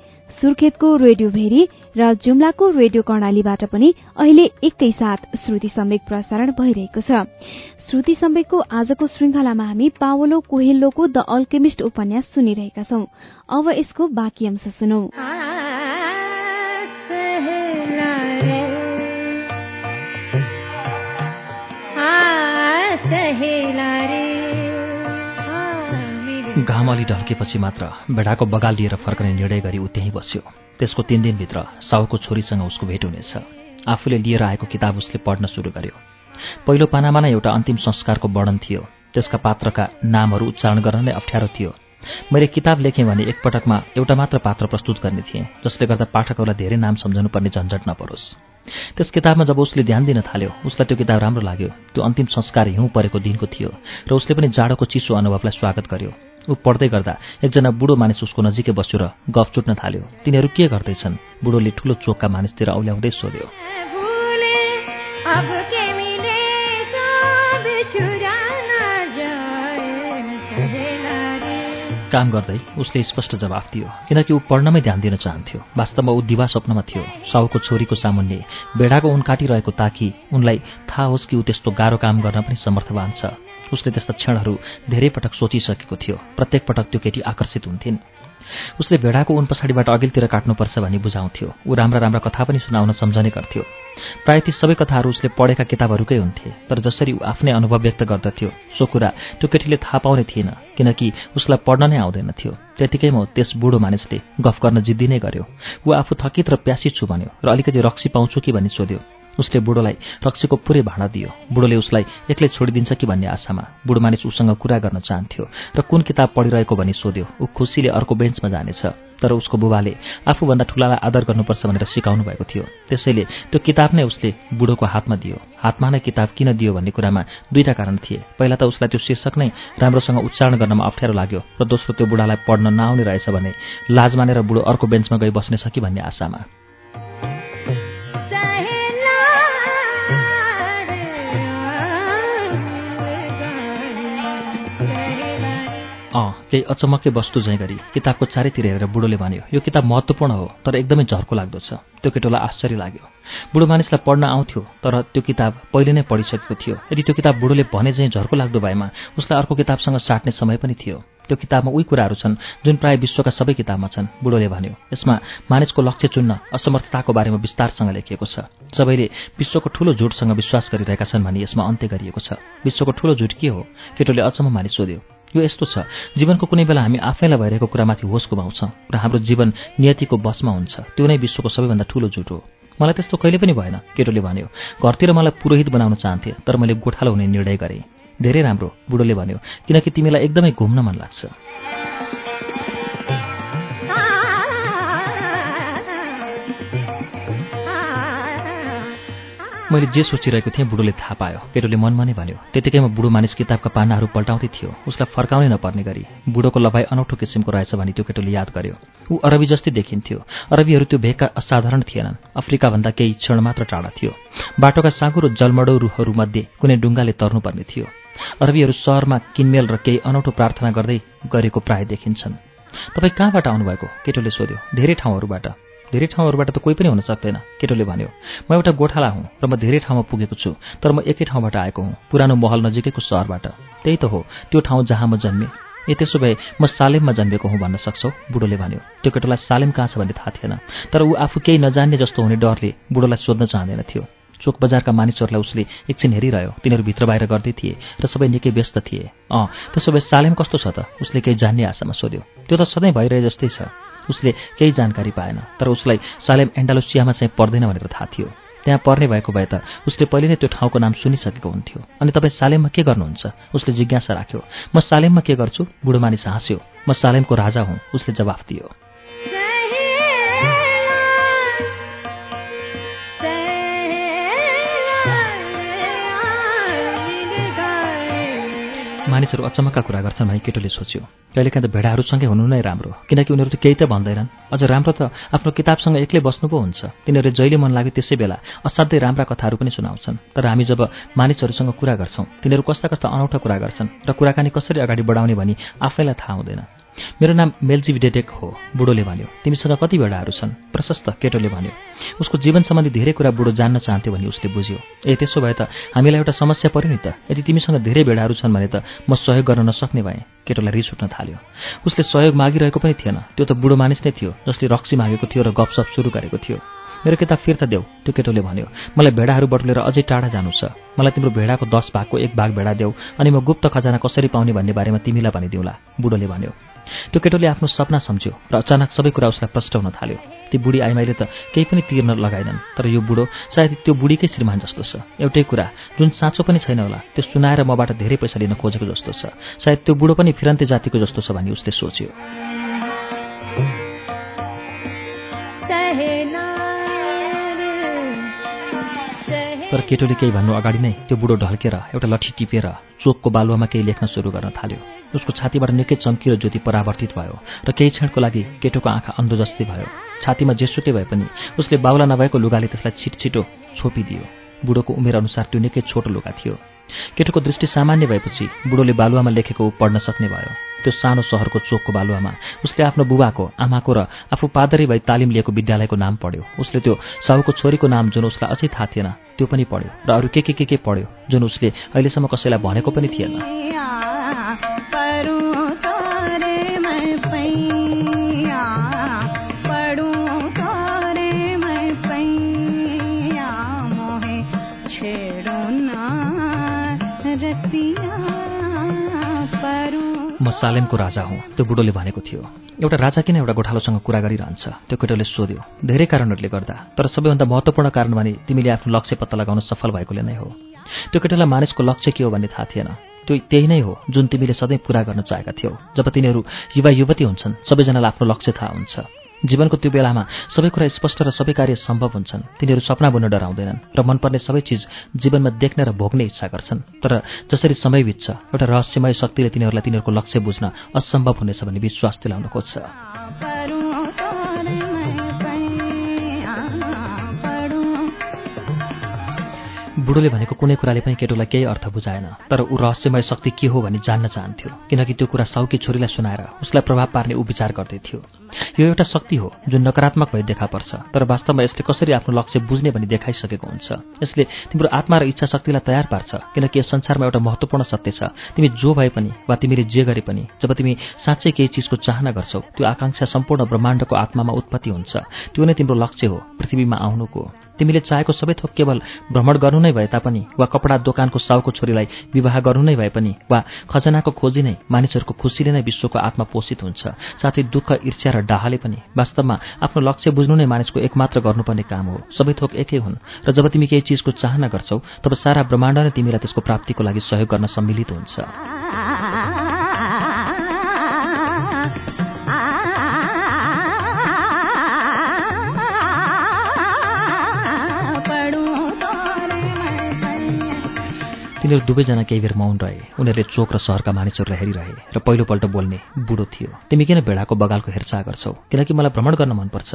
सुर्खेतको रेडियो भेरी र जुम्लाको रेडियो कर्णालीबाट पनि अहिले एकैसाथ श्रुति सम्वेक प्रसारण भइरहेको छ। श्रुति सम्वेकको आजको श्रृंखलामा हामी पावलो कोहेल्लोको द अल्केमिस्ट उपन्यास सुनिरहेका छौं। अब यसको बाँकी अंश सुनौ। घाम अलि ढल्केपछि मात्र भेडाको बगाल लिएर फर्कने निर्णय गरी ऊ त्यहीँ बस्यो। त्यसको तीन दिनभित्र साउको छोरीसँग उसको भेट हुनेछ। आफूले लिएर आएको किताब उसले पढ्न सुरु गर्यो। पहिलो पानामा नै एउटा अन्तिम संस्कारको वर्णन थियो। त्यसका पात्रका नामहरू उच्चारण गर्न नै अप्ठ्यारो थियो। मैले किताब लेखेँ भने एकपटकमा एउटा मात्र पात्र प्रस्तुत गर्ने थिएँ जसले गर्दा पाठकहरूलाई धेरै नाम सम्झनु पर्ने झन्झट नपरोस्। त्यस किताबमा जब उसले ध्यान दिन थाल्यो उसलाई त्यो किताब राम्रो लाग्यो। त्यो अन्तिम संस्कार हिउँ परेको दिनको थियो र उसले पनि जाडोको चिसो अनुभवलाई स्वागत गर्यो। ऊ पढ्दै गर्दा एकजना बुढो मानिस उसको नजिकै बस्यो र गफ चुट्न थाल्यो। तिनीहरू के गर्दैछन्? बुढोले ठूलो चोकका मानिसतिर औल्याउँदै सोध्यो। काम गर्दै उसले स्पष्ट जवाफ दियो किनकि ऊ पढ्नमै ध्यान दिन चाहन्थ्यो। वास्तवमा ऊ दिवा स्वप्नमा थियो। साउको छोरीको सामुन्ने भेडाको उन काटिरहेको ताकि उनलाई थाहा होस् कि ऊ त्यस्तो गाह्रो काम गर्न पनि समर्थवान छ। उसले त्यस्ता क्षणहरू धेरै पटक सोचिसकेको थियो। प्रत्येक पटक त्यो केटी आकर्षित हुन्थिन्। उसले भेडाको उन पछाडिबाट अघिल्तिर काट्नुपर्छ भनी बुझाउँथ्यो। ऊ राम्रा राम्रा कथा पनि सुनाउन सम्झने गर्थ्यो। प्राय ती सबै कथाहरू उसले पढेका किताबहरूकै हुन्थे तर जसरी ऊ आफ्नै अनुभव व्यक्त गर्दथ्यो सो कुरा त्यो केटीले थाहा पाउने थिएन किनकि उसलाई पढ्न नै आउँदैन थियो। त्यतिकैमा त्यस बुढो मानिसले गफ गर्न जिद्दी नै गर्यो। ऊ आफू थकित र प्यासी छु भन्यो र अलिकति रक्सी पाउँछु कि भनी सोध्यो। उसले बुढोलाई रक्सीको पुरै भाँडा दियो। बुढोले उसलाई एक्लै छोडिदिन्छ कि भन्ने आशामा बुढो मानिस उसँग कुरा गर्न चाहन्थ्यो र कुन किताब पढिरहेको भनी सोध्यो ऊ खुसीले अर्को बेन्चमा जानेछ तर उसको बुबाले आफूभन्दा ठुलालाई आदर गर्नुपर्छ भनेर सिकाउनु भएको थियो। त्यसैले त्यो किताब नै उसले बुढोको हातमा दियो। हातमा नै किताब किन दियो भन्ने कुरामा दुईटा कारण थिए। पहिला त उसलाई त्यो शीर्षक नै राम्रोसँग उच्चारण गर्नमा अप्ठ्यारो लाग्यो र दोस्रो त्यो बुढालाई पढ्न नआउने रहेछ भने लाज मानेर बुढो अर्को बेन्चमा गई बस्नेछ कि भन्ने आशामा। केही अचम्मकै वस्तु झैँ गरी किताबको चारैतिर हेरेर बुढोले भन्यो यो किताब महत्त्वपूर्ण हो तर एकदमै झर्को लाग्दो छ। त्यो केटोलाई आश्चर्य लाग्यो। बुढो मानिसलाई पढ्न आउँथ्यो तर त्यो किताब पहिले नै पढिसकेको थियो। यदि त्यो किताब बुढोले भने चाहिँ झर्को लाग्दो भएमा उसलाई अर्को किताबसँग साट्ने समय पनि थियो। त्यो किताबमा उही कुराहरू छन् जुन प्राय विश्वका सबै किताबमा छन् बुढोले भन्यो। यसमा मानिसको लक्ष्य चुन्न असमर्थताको बारेमा विस्तारसँग लेखिएको छ। सबैले विश्वको ठूलो झुटसँग विश्वास गरिरहेका छन् भनी यसमा अन्त्य गरिएको छ। विश्वको ठूलो झुट के हो? केटोले अचम्म मानिस सोध्यो। यो यस्तो छ। जीवनको कुनै बेला हामी आफैलाई भइरहेको कुरामाथि होस गुमाउँछौँ र हाम्रो जीवन नियतिको बसमा हुन्छ। त्यो नै विश्वको सबैभन्दा ठूलो जुट हो। मलाई त्यस्तो कहिले पनि भएन केटोले भन्यो। घरतिर मलाई पुरोहित बनाउन चाहन्थे तर मैले गोठालो हुने निर्णय गरेँ। धेरै राम्रो बुढोले भन्यो किनकि तिमीलाई एकदमै घुम्न मन लाग्छ। मैले जे सोचिरहेको थिएँ बुढोले थाहा पायो। केटोले मनमा नै भन्यो त्यतिकैमा बुढो मानिस किताबका पानाहरू पल्टाउँदै थियो। उसलाई फर्काउनै नपर्ने गरी। बुढोको लभाइ अनौठो किसिमको रहेछ भने त्यो केटोले याद गर्यो। ऊ अरबी जस्तै देखिन्थ्यो। अरबीहरू त्यो भेगका असाधारण थिएनन्। अफ्रिकाभन्दा केही क्षण मात्र टाढा थियो। बाटोका साँगुरो जलमडौहरूमध्ये कुनै डुङ्गाले तर्नुपर्ने थियो। अरबीहरू सहरमा किनमेल र केही अनौठो प्रार्थना गर्दै गरेको प्राय देखिन्छन्। तपाईँ कहाँबाट आउनुभएको? केटोले सोध्यो। धेरै ठाउँहरूबाट। धेरै ठाउँहरूबाट त कोही पनि हुन सक्दैन केटोले भन्यो। म एउटा गोठाला हुँ र म धेरै ठाउँमा पुगेको छु तर म एकै ठाउँबाट आएको हुँ पुरानो महल नजिकैको सहरबाट। त्यही त हो त्यो ठाउँ जहाँ म जन्मेँ। ए त्यसो भए म सालेममा जन्मेको हुँ भन्न सक्छौ? बुढोले भन्यो। त्यो केटोलाई सालेम कहाँ छ भन्ने थाहा थिएन तर ऊ आफू केही नजान्ने जस्तो हुने डरले बुढोलाई सोध्न चाहँदैन थियो। चोक बजारका मानिसहरूलाई उसले एकछिन हेरिरह्यो। तिनीहरू भित्र बाहिर गर्दै थिए र सबै निकै व्यस्त थिए। अँ त्यसो भए सालेम कस्तो छ त? उसले केही जान्ने आशामा सोध्यो। त्यो त सधैँ भइरहे जस्तै छ। उसले केही जानकारी पाएन तर उसलाई सालेम एन्डालोसियामा चाहिँ पर्दैन भनेर थाहा थियो। त्यहाँ पर्ने भएको भए त उसले पहिले नै त्यो ठाउँको नाम सुनिसकेको हुन्थ्यो। अनि तपाईँ सालेममा के गर्नुहुन्छ? उसले जिज्ञासा राख्यो म सालेममा के गर्छु? बुढो मानिस हाँस्यो म सालेमको राजा हुँ उसले जवाफ दियो। मानिसहरू अचम्मका कुरा गर्छन् भने केटोले सोच्यो। कहिलेकाहीँ त भेडाहरूसँगै हुनु नै राम्रो किनकि उनीहरू त केही त भन्दैनन्। अझ राम्रो त आफ्नो किताबसँग एक्लै बस्नु पो हुन्छ। तिनीहरूले जहिले मन लाग्यो त्यसै बेला असाध्यै राम्रा कथाहरू पनि सुनाउँछन्। तर हामी जब मानिसहरूसँग कुरा गर्छौँ तिनीहरू कस्ता कस्ता अनौठा कुरा गर्छन् र कुराकानी कसरी अगाडि बढाउने भनी आफैलाई थाहा हुँदैन। मेरो नाम मेल्जिभिडेडेक हो बुढोले भन्यो। तिमीसँग कति भेडाहरू छन्? प्रशस्त केटोले भन्यो। उसको जीवन सम्बन्धी धेरै कुरा बुढो जान्न चाहन्थ्यो भने उसले बुझ्यो। ए त्यसो भए त हामीलाई एउटा समस्या पर्यो नि त। यदि तिमीसँग धेरै भेडाहरू छन् भने त म सहयोग गर्न नसक्ने भएँ। केटोलाई रिस उठ्न थाल्यो। उसले सहयोग मागिरहेको पनि थिएन। त्यो त बुढो मानिस नै थियो जसले रक्सी मागेको थियो र गपसप सुरु गरेको थियो। मेरो किताब फिर्ता देऊ त्यो केटोले भन्यो। मलाई भेडाहरू बटुलेर अझै टाढा जानु छ। मलाई तिम्रो भेडाको दस भागको एक भाग भेडा देऊ अनि म गुप्त खजाना कसरी पाउने भन्ने बारेमा तिमीलाई भनिदिउँला बुढोले भन्यो। त्यो केटोले आफ्नो सपना सम्झ्यो र अचानक सबै कुरा उसलाई प्रष्ट हुन थाल्यो। ती बुढी आइमाईले त केही पनि तिर्न लगाएनन् तर यो बुढो सायद त्यो बुढीकै श्रीमान जस्तो छ। एउटै कुरा जुन साँचो पनि छैन होला त्यो सुनाएर मबाट धेरै पैसा लिन खोजेको जस्तो छ। सायद त्यो बुढो पनि फिरन्ते जातिको जस्तो छ भनी उसले सोच्यो। तर केटोले केही भन्नु अगाडि नै त्यो बुढो ढल्केर एउटा लठी टिपेर चोकको बालुवामा केही लेख्न सुरु गर्न थाल्यो। उसको छातीबाट निकै चम्किलो ज्योति परावर्तित भयो र केही क्षणको लागि केटोको आँखा अन्धो जस्तै भयो। छातीमा जेसुकै भए पनि उसले बाहुला नभएको लुगाले त्यसलाई छिटछिटो छोपिदियो। बुढोको उमेर अनुसार त्यो निकै छोटो लुगा थियो। केटोको दृष्टि सामान्य भएपछि बुढोले बालुवामा लेखेको पढ्न सक्ने भयो। त्यो सानो सहरको चोकको बालुवामा। उसले आफ्नो बुबाको आमाको र आफू पादरी भई तालिम लिएको विद्यालयको नाम पढ्यो। उसले त्यो साहुको छोरीको नाम जुन उसलाई अझै थाहा थिएन त्यो पनि पढ्यो। र अरू के के के के पढ्यो जुन उसले अहिलेसम्म कसैलाई भनेको पनि थिएन। सालेमको राजा हुँ। त्यो बुढोले भनेको थियो एउटा राजा किन एउटा गोठालोसँग कुरा गरिरहन्छ? त्यो केटोले सोध्यो धेरै कारणहरूले गर्दा तर सबैभन्दा महत्त्वपूर्ण कारण भने तिमीले आफ्नो लक्ष्य पत्ता लगाउन सफल भएकोले नै हो। त्यो केटोलाई मानिसको लक्ष्य के हो भन्ने थाहा थिएन। त्यो त्यही नै हो जुन तिमीले सधैँ पुरा गर्न चाहेका थियौ। जब तिनीहरू युवा युवती हुन्छन् सबैजनालाई आफ्नो लक्ष्य थाहा हुन्छ। जीवनको त्यो बेलामा सबै कुरा स्पष्ट र सबै कार्य सम्भव हुन्छन्। तिनीहरू सपना बुन्न डराउँदैनन् र मनपर्ने सबै चिज जीवनमा देख्ने र भोग्ने इच्छा गर्छन्। तर जसरी समय बित्छ एउटा रहस्यमय शक्तिले तिनीहरूलाई तिनीहरूको लक्ष्य बुझ्न असम्भव हुनेछ भन्ने विश्वास दिलाउन खोज्छ। बुढोले भनेको कुनै कुराले पनि केटोलाई केही अर्थ बुझाएन। तर ऊ रहस्यमय शक्ति के हो भनी जान्न चाहन्थ्यो। किनकि त्यो कुरा साउकी छोरीलाई सुनाएर उसलाई प्रभाव पार्ने ऊ विचार गर्दै थियो यो एउटा शक्ति हो जुन नकारात्मक भई देखा पर्छ। तर वास्तवमा यसले कसरी आफ्नो लक्ष्य बुझ्ने भनी देखाइसकेको हुन्छ? यसले तिम्रो आत्मा र इच्छा शक्तिलाई तयार पार्छ किनकि यस संसारमा एउटा महत्त्वपूर्ण सत्य छ। तिमी जो भए पनि वा तिमीले जे गरे पनि जब तिमी साँच्चै केही चिजको चाहना गर्छौ त्यो आकाङ्क्षा सम्पूर्ण ब्रह्माण्डको आत्मामा उत्पत्ति हुन्छ। त्यो नै तिम्रो लक्ष्य हो पृथ्वीमा आउनुको। तिमीले चाहेको सबै थोक केवल भ्रमण गर्नु नै भए तापनि वा कपडा दोकानको साउको छोरीलाई विवाह गर्नु नै भए पनि वा खजनाको खोजी नै मानिसहरूको खुसीले नै विश्वको आत्मा पोषित हुन्छ साथै दुःख ईर्ष्या र डाहाले पनि वास्तवमा आफ्नो लक्ष्य बुझ्नु नै मानिसको एकमात्र गर्नुपर्ने काम हो। सबै थोक एकै हुन् र जब तिमी केही चिजको चाहना गर्छौ तब सारा ब्रह्माण्ड नै तिमीलाई त्यसको प्राप्तिको लागि सहयोग गर्न सम्मिलित हुन्छ। तिनीहरू दुवैजना केही बेर मौन रहे। उनीहरूले चोक र सहरका मानिसहरूलाई हेरिरहे र पहिलोपल्ट बोल्ने बुढो थियो तिमी किन भेडाको बगालको हेरचाह गर्छौ? किनकि मलाई भ्रमण गर्न मनपर्छ।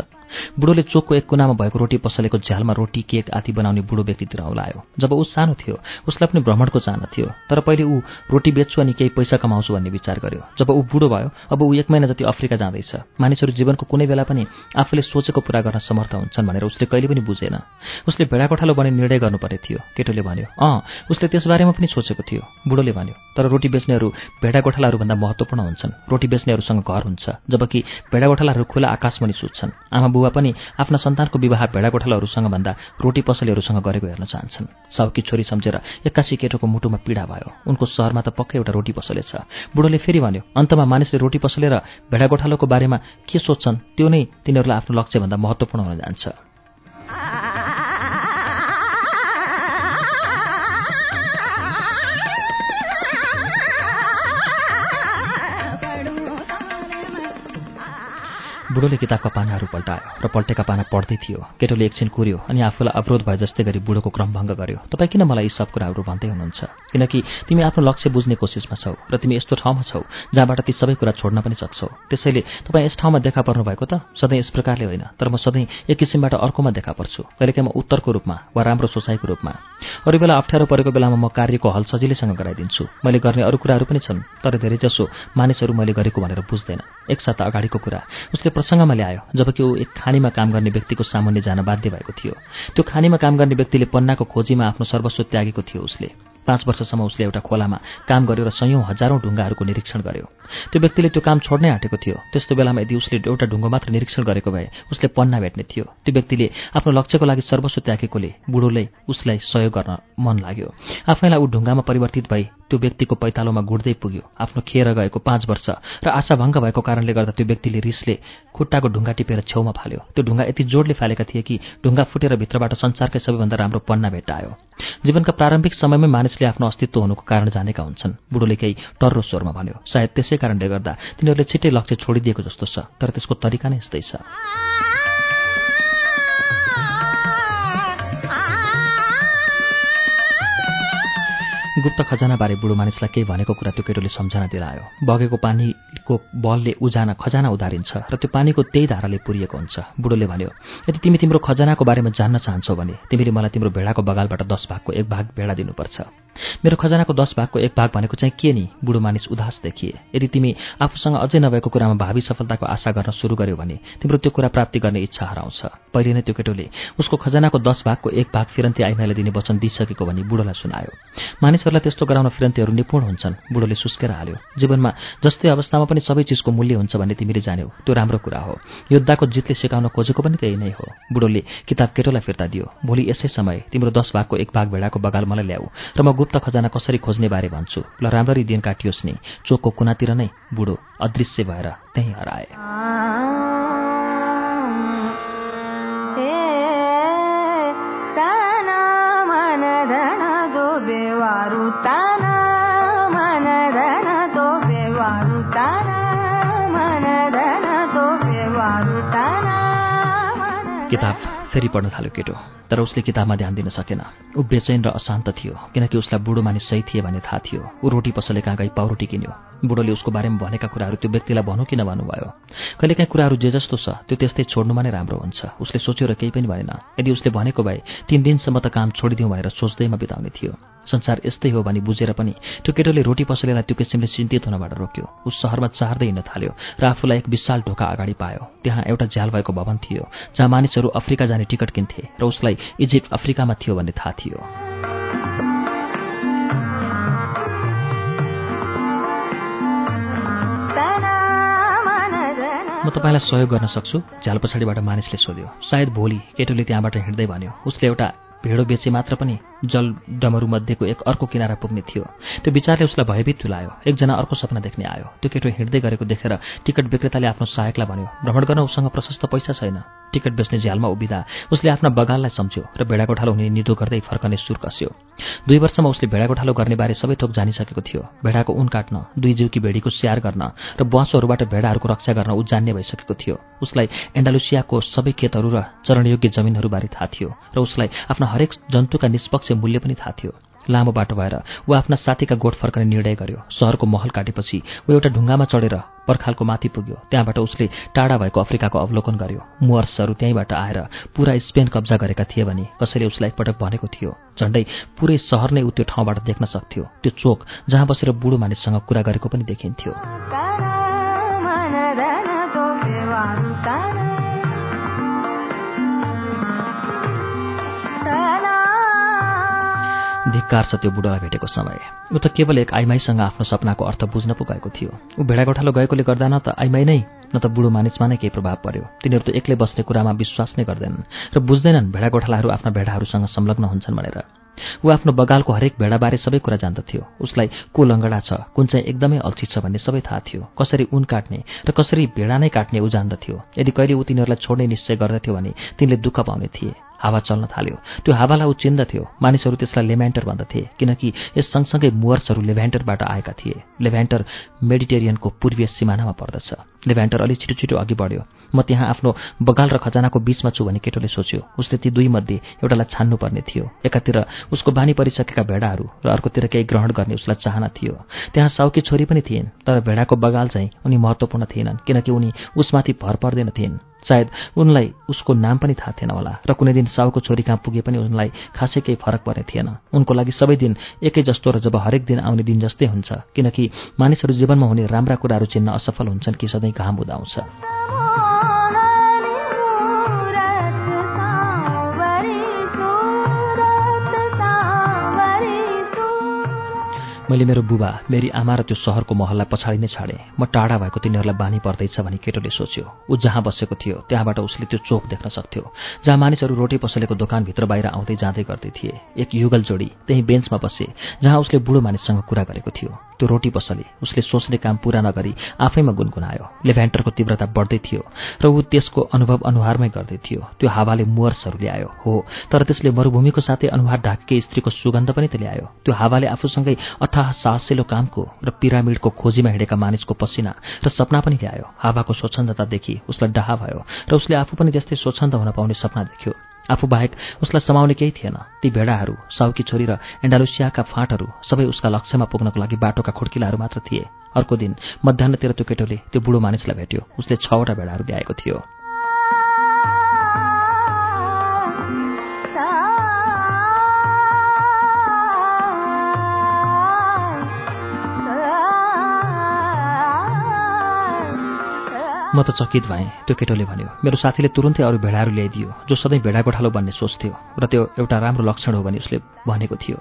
बुढोले चोकको एक कुनामा भएको रोटी पसलेको झ्यालमा रोटी केक आदि बनाउने बुढो व्यक्तितिर औलायो। जब ऊ सानो थियो उसलाई पनि भ्रमणको चाहना थियो तर पहिले ऊ रोटी बेच्छु अनि केही पैसा कमाउँछु भन्ने विचार गर्यो। जब ऊ बुढो भयो अब ऊ एक महिना जति अफ्रिका जाँदैछ। मानिसहरू जीवनको कुनै बेला पनि आफूले सोचेको पुरा गर्न समर्थ हुन्छन् भनेर उसले कहिले पनि बुझेन। उसले भेडा कोठालो बने निर्णय गर्नुपर्ने थियो। केटोले भन्यो अँ उसले त्यसबारे बारेमा पनि सोचेको थियो। बुढोले भन्यो तर रोटी बेच्नेहरू भेडा गोठालाहरूभन्दा महत्त्वपूर्ण हुन्छन्। रोटी बेच्नेहरूसँग घर हुन्छ जबकि भेडा गोठालाहरू खुला आकाशमणि सुत्छन्। आमा बुबा पनि आफ्ना सन्तानको विवाह भेडा गोठालाहरूसँग भन्दा रोटी पसलेहरूसँग गरेको हेर्न चाहन्छन्। साउकी छोरी सम्झेर एक्कासी केटोको मुटुमा पीडा भयो। उनको सहरमा त पक्कै एउटा रोटी पसले छ। बुढोले फेरि भन्यो अन्तमा मानिसले रोटी पसले र भेडा गोठालोको बारेमा के सोध्छन्? त्यो नै तिनीहरूलाई आफ्नो लक्ष्यभन्दा महत्त्वपूर्ण हुन जान्छ। बुढोले किताबका पानाहरू पल्टायो र पल्टेका पाना पढ्दै थियो। केटोले एकछिन कुर्यो अनि आफूलाई अवरोध भए जस्तै गरी बुढोको क्रमभङ्ग गर्यो। तपाईँ किन मलाई यी सब कुराहरू भन्दै हुनुहुन्छ? किनकि तिमी आफ्नो लक्ष्य बुझ्ने कोसिसमा छौ र तिमी यस्तो ठाउँमा छौ जहाँबाट ती सबै कुरा छोड्न पनि सक्छौ। त्यसैले तपाईँ यस ठाउँमा देखा पर्नु भएको त? सधैँ यस प्रकारले होइन तर म सधैँ एक किसिमबाट अर्कोमा देखा पर्छु। कहिलेकाहीँ म उत्तरको रूपमा वा राम्रो सोचाइको रूपमा। अरू बेला अप्ठ्यारो परेको बेलामा म कार्यको हल सजिलैसँग गराइदिन्छु। मैले गर्ने अरू कुराहरू पनि छन् तर धेरैजसो मानिसहरू मैले गरेको भनेर बुझ्दैन। एक साता अगाडिको कुरा। उसले प्रसङ्गमा ल्यायो जबकि ऊ एक खानीमा काम गर्ने व्यक्तिको सामुन्ने जान बाध्य भएको थियो। त्यो खानीमा काम गर्ने व्यक्तिले पन्नाको खोजीमा आफ्नो सर्वस्व त्यागेको थियो उसले। पाँच वर्षसम्म उसले एउटा खोलामा काम गर्यो र सयौँ हजारौँ ढुङ्गाहरूको निरीक्षण गर्यो। त्यो व्यक्तिले त्यो काम छोड्नै आँटेको थियो। त्यस्तो बेलामा यदि उसले एउटा ढुङ्गो मात्र निरीक्षण गरेको भए उसले पन्ना भेट्ने थियो। त्यो व्यक्तिले आफ्नो लक्ष्यको लागि सर्वस्व त्यागेकोले बुढोले उसलाई सहयोग गर्न मन लाग्यो। आफैलाई ऊ ढुङ्गामा परिवर्तित भई त्यो व्यक्तिको पैतालोमा गुड्दै पुग्यो। आफ्नो खेर गएको पाँच वर्ष र आशाभङ्ग भएको कारणले गर्दा त्यो व्यक्तिले रिसले खुट्टाको ढुङ्गा टिपेर छेउमा फाल्यो। त्यो ढुङ्गा यति जोडले फालेका थिए कि ढुङ्गा फुटेर भित्रबाट संसारकै सबैभन्दा राम्रो पन्ना भेट्टायो जीवनका प्रारम्भिक समयमै मानिसले आफ्नो अस्तित्व हुनुको कारण जानेका हुन्छन्। बुढोले केही टर्रो स्वरमा भन्यो। सायद त्यसै कारणले गर्दा तिनीहरूले छिट्टै लक्ष्य छोडिदिएको जस्तो छ तर त्यसको तरिका नै यस्तै छ। गुप्त खजानाबारे बुढो मानिसलाई केही भनेको कुरा त्यो केटोले सम्झना दिलायो। बगेको पानीको बलले उजाना खजाना उधारिन्छ र त्यो पानीको त्यही धाराले पुरिएको हुन्छ। बुढोले भन्यो यदि तिमी तिम्रो खजानाको बारेमा जान्न चाहन्छौ भने तिमीले मलाई तिम्रो भेडाको बगालबाट दस भागको एक भाग भेडा दिनुपर्छ। मेरो खजानाको दस भागको एक भाग भनेको चाहिँ के नि? बुढो मानिस उदास देखिए यदि तिमी आफूसँग अझै नभएको कुरामा भावी सफलताको आशा गर्न सुरु गर्यो भने तिम्रो त्यो कुरा प्राप्ति गर्ने इच्छा हराउँछ। पहिले नै त्यो केटोले उसको खजानाको दस भागको एक भाग फिरन्ती आइमाईलाई दिने वचन दिइसकेको भनी बुढोलाई सुनायो। मानिसहरूलाई त्यस्तो गराउन फिरन्तीहरू निपुण हुन्छन्। बुढोले सुस्केर हाल्यो। जीवनमा जस्तै अवस्थामा पनि सबै चिजको मूल्य हुन्छ भन्ने तिमीले जान्यौ। त्यो राम्रो कुरा हो। योद्धाको जितले सिकाउन खोजेको पनि त्यही नै हो। बुढोले किताब केटोलाई फिर्ता दियो। भोलि यसै समय तिम्रो दस भागको एक भाग भेडाको बगाल मलाई ल्याऊ र म गुप्त खजाना कसरी खोज्ने बारे भन्छु। ल राम्ररी दिन काटियोस् नि। चोकको कुनातिर नै बुढो अदृश्य भएर त्यहीँ हराए। ಬೇವಾರುತ್ತಾನ ಮನದನ ತೋ ಬೇವಾರುತ್ತಾನ ಮನದನ ತೋ ಬೇವಾರುತ್ತಾನ किताब फेरि पढ्न थाल्यो केटो तर उसले किताबमा ध्यान दिन सकेन। ऊ बेचैन र अशान्त थियो किनकि उसलाई बुढो मानिस सही थिए भन्ने थाहा थियो। ऊ रोटी पसले कहाँ गई पाउरोटी किन्यो? बुढोले उसको बारेमा भनेका कुराहरू त्यो व्यक्तिलाई भनौँ कि नभन्नुभयो कहिलेकाहीँ कुराहरू जे जस्तो छ त्यो त्यस्तै छोड्नुमा नै राम्रो हुन्छ। उसले सोच्यो र केही पनि भएन। यदि उसले भनेको भए तिन दिनसम्म त काम छोडिदिउँ भनेर सोच्दैमा बिताउने थियो। संसार यस्तै हो भनी बुझेर पनि त्यो केटोले रोटी पसलेलाई त्यो किसिमले चिन्तित हुनबाट रोक्यो। ऊ सहरमा चार्दै हिँड्न थाल्यो र आफूलाई एक विशाल ढोका अगाडि पायो। त्यहाँ एउटा झ्याल भएको भवन थियो जहाँ मानिसहरू अफ्रिका जाने टिकट किन्थे र उसलाई इजिप्ट अफ्रिकामा थियो भन्ने थाहा थियो। म तपाईँलाई सहयोग गर्न सक्छु झ्याल पछाडिबाट मानिसले सोध्यो। सायद भोलि केटोले त्यहाँबाट हिँड्दै भन्यो। उसले एउटा भेडो बेचे मात्र पनि जल डमरूमध्येको एक अर्को किनारा पुग्ने थियो। त्यो विचारले उसलाई भयभीत तुलायो एकजना अर्को सपना देख्ने आयो। त्यो केटो हिँड्दै गरेको देखेर टिकट विक्रेताले आफ्नो सहायकलाई भन्यो भ्रमण गर्न उसँग प्रशस्त पैसा छैन। टिकट बेच्ने झ्यालमा उभिँदा। उसले आफ्ना बगाललाई सम्झ्यो र भेडागोठालो हुने निदो गर्दै फर्कने सुर कस्यो। दुई वर्षमा उसले भेडागोठालो गर्ने बारे सबै थोक जानिसकेको थियो। भेडाको उन काट्न दुई जिउकी भेडीको स्याहार गर्न र बुवासोहरूबाट भेडाहरूको रक्षा गर्न ऊ जान्ने भइसकेको थियो। उसलाई एन्डालुसियाको सबै खेतहरू र चरणयोग्य जमिनहरूबारे थाहा थियो र उसलाई आफ्ना हरेक जन्तुका निष्पक्ष मूल्य पनि थाहा थियो। लामो बाटो भएर ऊ आफ्ना साथीका गोठ फर्कने निर्णय गर्यो। सहरको महल काटेपछि ऊ एउटा ढुङ्गामा चढेर पर्खालको माथि पुग्यो। त्यहाँबाट उसले टाढा भएको अफ्रिकाको अवलोकन गर्यो। मुवर्सहरू त्यहीँबाट आएर पुरा स्पेन कब्जा गरेका थिए भने कसैले उसलाई एकपटक भनेको थियो झन्डै पुरै सहर नै ऊ त्यो ठाउँबाट देख्न सक्थ्यो। त्यो चोक जहाँ बसेर बुढो मानिससँग कुरा गरेको पनि देखिन्थ्यो। धिक्कार छ त्यो बुढोलाई भेटेको समय। ऊ त केवल एक आइमाईसँग आफ्नो सपनाको अर्थ बुझ्न पो गएको थियो। ऊ भेडागोठालो गएकोले गर्दा न त आइमाई नै न त बुढो मानिसमा नै केही प्रभाव पर्यो। तिनीहरू त एक्लै बस्ने कुरामा विश्वास नै गर्दैनन् र बुझ्दैनन् भेडागोठालाहरू आफ्ना भेडाहरूसँग संलग्न हुन्छन् भनेर। ऊ आफ्नो बगालको हरेक भेडाबारे सबै कुरा जान्दथ्यो। उसलाई को लङ्गडा छ कुन चाहिँ एकदमै अल्छी छ भन्ने सबै थाहा थियो। कसरी उन काट्ने र कसरी भेडा नै काट्ने ऊ जान्दथ्यो। यदि कहिले ऊ तिनीहरूलाई छोड्ने निश्चय गर्दथ्यो भने तिनले दुःख पाउने थिए। हावा चल्न थाल्यो। त्यो हावालाई ऊ चिन्दथ्यो मानिसहरू त्यसलाई लेभ्यान्टर भन्दथे किनकि यस सँगसँगै मुवर्सहरू लेभ्यान्टरबाट आएका थिए। लेभ्यान्टर मेडिटेरियनको पूर्वीय सिमानामा पर्दछ। लेभ्यान्टर अलि छिटो छिटो अघि बढ्यो। म त्यहाँ आफ्नो बगाल र खजानाको बीचमा छु भने केटोले सोच्यो। उसले ती दुई मध्ये एउटालाई छान्नुपर्ने थियो। एकातिर उसको बानी परिसकेका भेडाहरू र अर्कोतिर केही ग्रहण गर्ने उसलाई चाहना थियो। त्यहाँ साउकी छोरी पनि थिइन् तर भेडाको बगाल चाहिँ उनी महत्त्वपूर्ण थिएनन् किनकि उनी उसमाथि भर पर्दैन थिइन् सायद उनलाई उसको नाम पनि थाहा थिएन होला र कुनै दिन साउको छोरी कहाँ पुगे पनि उनलाई खासै केही फरक पर्ने थिएन। उनको लागि सबै दिन एकै जस्तो र जब हरेक दिन आउने दिन जस्तै हुन्छ किनकि मानिसहरू जीवनमा हुने राम्रा कुराहरू चिन्न असफल हुन्छन् कि सधैँ घाम उदाउँछ। मैले मेरो बुबा मेरी आमा र त्यो सहरको महललाई पछाडि नै छाडेँ। म टाढा भएको तिनीहरूलाई बानी पर्दैछ भनी केटोले सोच्यो। ऊ जहाँ बसेको थियो त्यहाँबाट उसले त्यो चोक देख्न सक्थ्यो जहाँ मानिसहरू रोटी पसलेको दोकानभित्र बाहिर आउँदै जाँदै गर्दै थिए। एक युगल जोडी त्यही बेन्चमा बसे जहाँ उसले बुढो मानिससँग कुरा गरेको थियो। त्यो रोटी पसले उसले सोच्ने काम पूरा नगरी आफैमा गुनगुनायो। लेभ्यान्टरको तीव्रता बढ्दै थियो र ऊ त्यसको अनुभव अनुहारमै गर्दै थियो। त्यो हावाले मुवर्सहरू ल्यायो हो तर त्यसले मरूभूमिको साथै अनुहार ढाकेकै स्त्रीको सुगन्ध पनि त ल्यायो त्यो हावाले आफूसँगै अथाह साहसिलो कामको र पिरामिडको खोजीमा हिँडेका मानिसको पसिना र सपना पनि ल्यायो। हावाको स्वच्छन्दतादेखि उसलाई डाहा भयो र उसले आफू पनि त्यस्तै स्वच्छन्द हुन पाउने सपना देख्यो। आफू बाहेक उसलाई समाउने केही थिएन। ती भेडाहरू साउकी छोरी र एन्डालुसियाका फाँटहरू सबै उसका लक्ष्यमा पुग्नको लागि बाटोका खुड्किलाहरू मात्र थिए। अर्को दिन मध्याहतिर त्यो केटोले त्यो बुढो मानिसलाई भेट्यो। उसले छवटा भेडाहरू ल्याएको थियो। म त चकित भएँ। त्यो केटोले भन्यो मेरो साथीले तुरुन्तै अरू भेडाहरू ल्याइदियो जो सधैँ भेडा गोठालो बन्ने सोच्थ्यो र त्यो एउटा राम्रो लक्षण हो भने उसले भनेको थियो।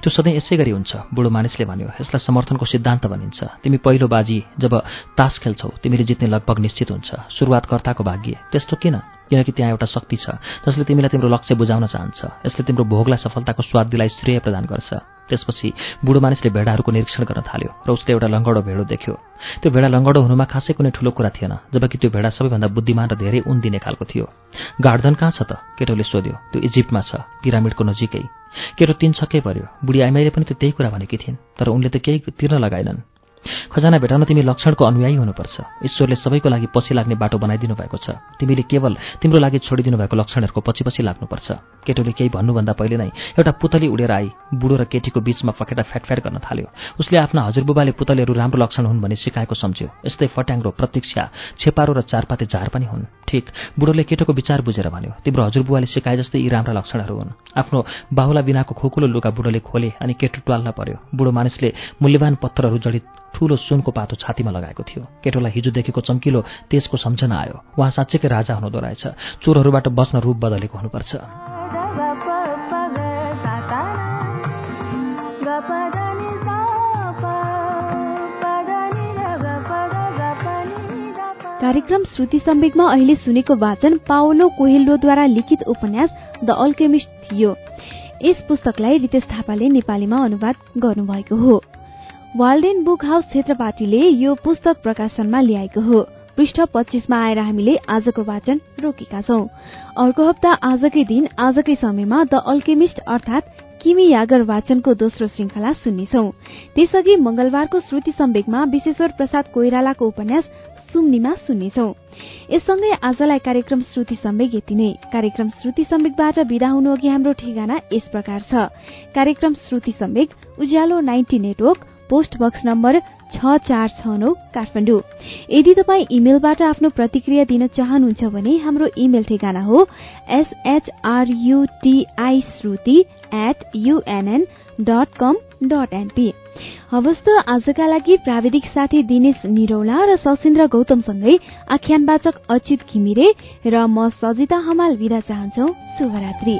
त्यो सधैँ यसै गरी हुन्छ बुढो मानिसले भन्यो यसलाई समर्थनको सिद्धान्त भनिन्छ। तिमी पहिलो बाजी जब तास खेल्छौ तिमीले जित्ने लगभग निश्चित हुन्छ। सुरुवातकर्ताको भाग्य त्यस्तो किन? किनकि त्यहाँ एउटा शक्ति छ जसले तिमीलाई तिम्रो लक्ष्य बुझाउन चाहन्छ। यसले तिम्रो भोगलाई सफलताको स्वाद दिलाई श्रेय प्रदान गर्छ। त्यसपछि बुढो मानिसले भेडाहरूको निरीक्षण गर्न थाल्यो र उसले एउटा लङ्गडो भेडो देख्यो। त्यो भेडा लङ्गडो हुनुमा खासै कुनै ठुलो कुरा थिएन जबकि त्यो भेडा सबैभन्दा बुद्धिमान र धेरै उन दिने खालको थियो। गार्डन कहाँ छ त? केटोले सोध्यो। त्यो इजिप्टमा छ पिरामिडको नजिकै। केटो तिन छक्कै पर्यो। बुढी आइमाईले पनि त त्यही कुरा भनेकी थिइन् तर उनले त केही तिर्न लगाएनन्। खजाना भेटाउन तिमी लक्षणको अनुयायी हुनुपर्छ। ईश्वरले सबैको लागि पछि लाग्ने बाटो बनाइदिनु भएको छ। तिमीले केवल तिम्रो लागि छोडिदिनु भएको लक्षणहरूको पछि पछि लाग्नुपर्छ। केटोले केही भन्नुभन्दा पहिले नै एउटा पुतली उडेर आई बुढो र केटीको बीचमा फकेटा फ्याटफ्याट गर्न थाल्यो। उसले आफ्ना हजुरबुबाले पुतलीहरू राम्रो लक्षण हुन् भन्ने सिकाएको सम्झ्यो। यस्तै फट्याङ्ग्रो प्रतीक्षा छेपारो र चारपाते झार पनि हुन्। ठिक। बुढोले केटोको विचार बुझेर भन्यो तिम्रो हजुरबुवाले सिकाए जस्तै यी राम्रा लक्षणहरू हुन्। आफ्नो बाहुला बिनाको खोकुलो लुगा बुढोले खोले अनि केटो ट्वाल्न पर्यो। बुढो मानिसले मूल्यवान पत्थरहरू जडित ठूलो सुनको पातो छातीमा लगाएको थियो। केटोलाई हिजो देखेको चम्किलो त्यसको सम्झना आयो। उहाँ साँच्चैकै राजा हुनुहुँदो रहेछ। चोरहरूबाट बस्न रूप बदलेको हुनुपर्छ। कार्यक्रम श्रुति सम्वेकमा अहिले सुनेको वाचन पाओलो कोहेल्लोद्वारा लिखित उपन्यास द अल्केमिस्ट थियो। यस पुस्तकलाई रितेश थापाले नेपालीमा अनुवाद गर्नुभएको हो। वाल्डेन बुक हाउस क्षेत्रपाटीले यो पुस्तक प्रकाशनमा ल्याएको हो। पृष्ठ पच्चिसमा आएर हामीले आजको वाचन रोकेका छौं। अर्को हप्ता आजकै दिन आजकै समयमा द अल्केमिस्ट अर्थात किमी यागर वाचनको दोस्रो श्रृंखला सुन्नेछौ। त्यसअघि मंगलबारको श्रुति सम्वेकमा विश्वेश्वर प्रसाद कोइरालाको उपन्यास सुम्नीमा सुन्नेछौ। यससँगै आजलाई कार्यक्रम श्रुति सम्वेक यति नै। कार्यक्रम श्रुति सम्वेकबाट विदा हुनु अघि हाम्रो ठेगाना यस प्रकार छ। कार्यक्रम Shruti Samvek Ujyaalo ninety network post box number छ चार छ नौ काठमाडौँ। यदि तपाईँ इमेलबाट आफ्नो प्रतिक्रिया दिन चाहनुहुन्छ भने हाम्रो इमेल ठेगाना हो S H R U T I Shruti at UNN dot com dot NP हवस् त आजका लागि प्राविधिक साथी दिनेश निरौला र सशिन्द्र गौतमसँगै आख्यानवाचक अच्युत घिमिरे र म सजिता हमाल विदा चाहन्छौ। शुभरात्री।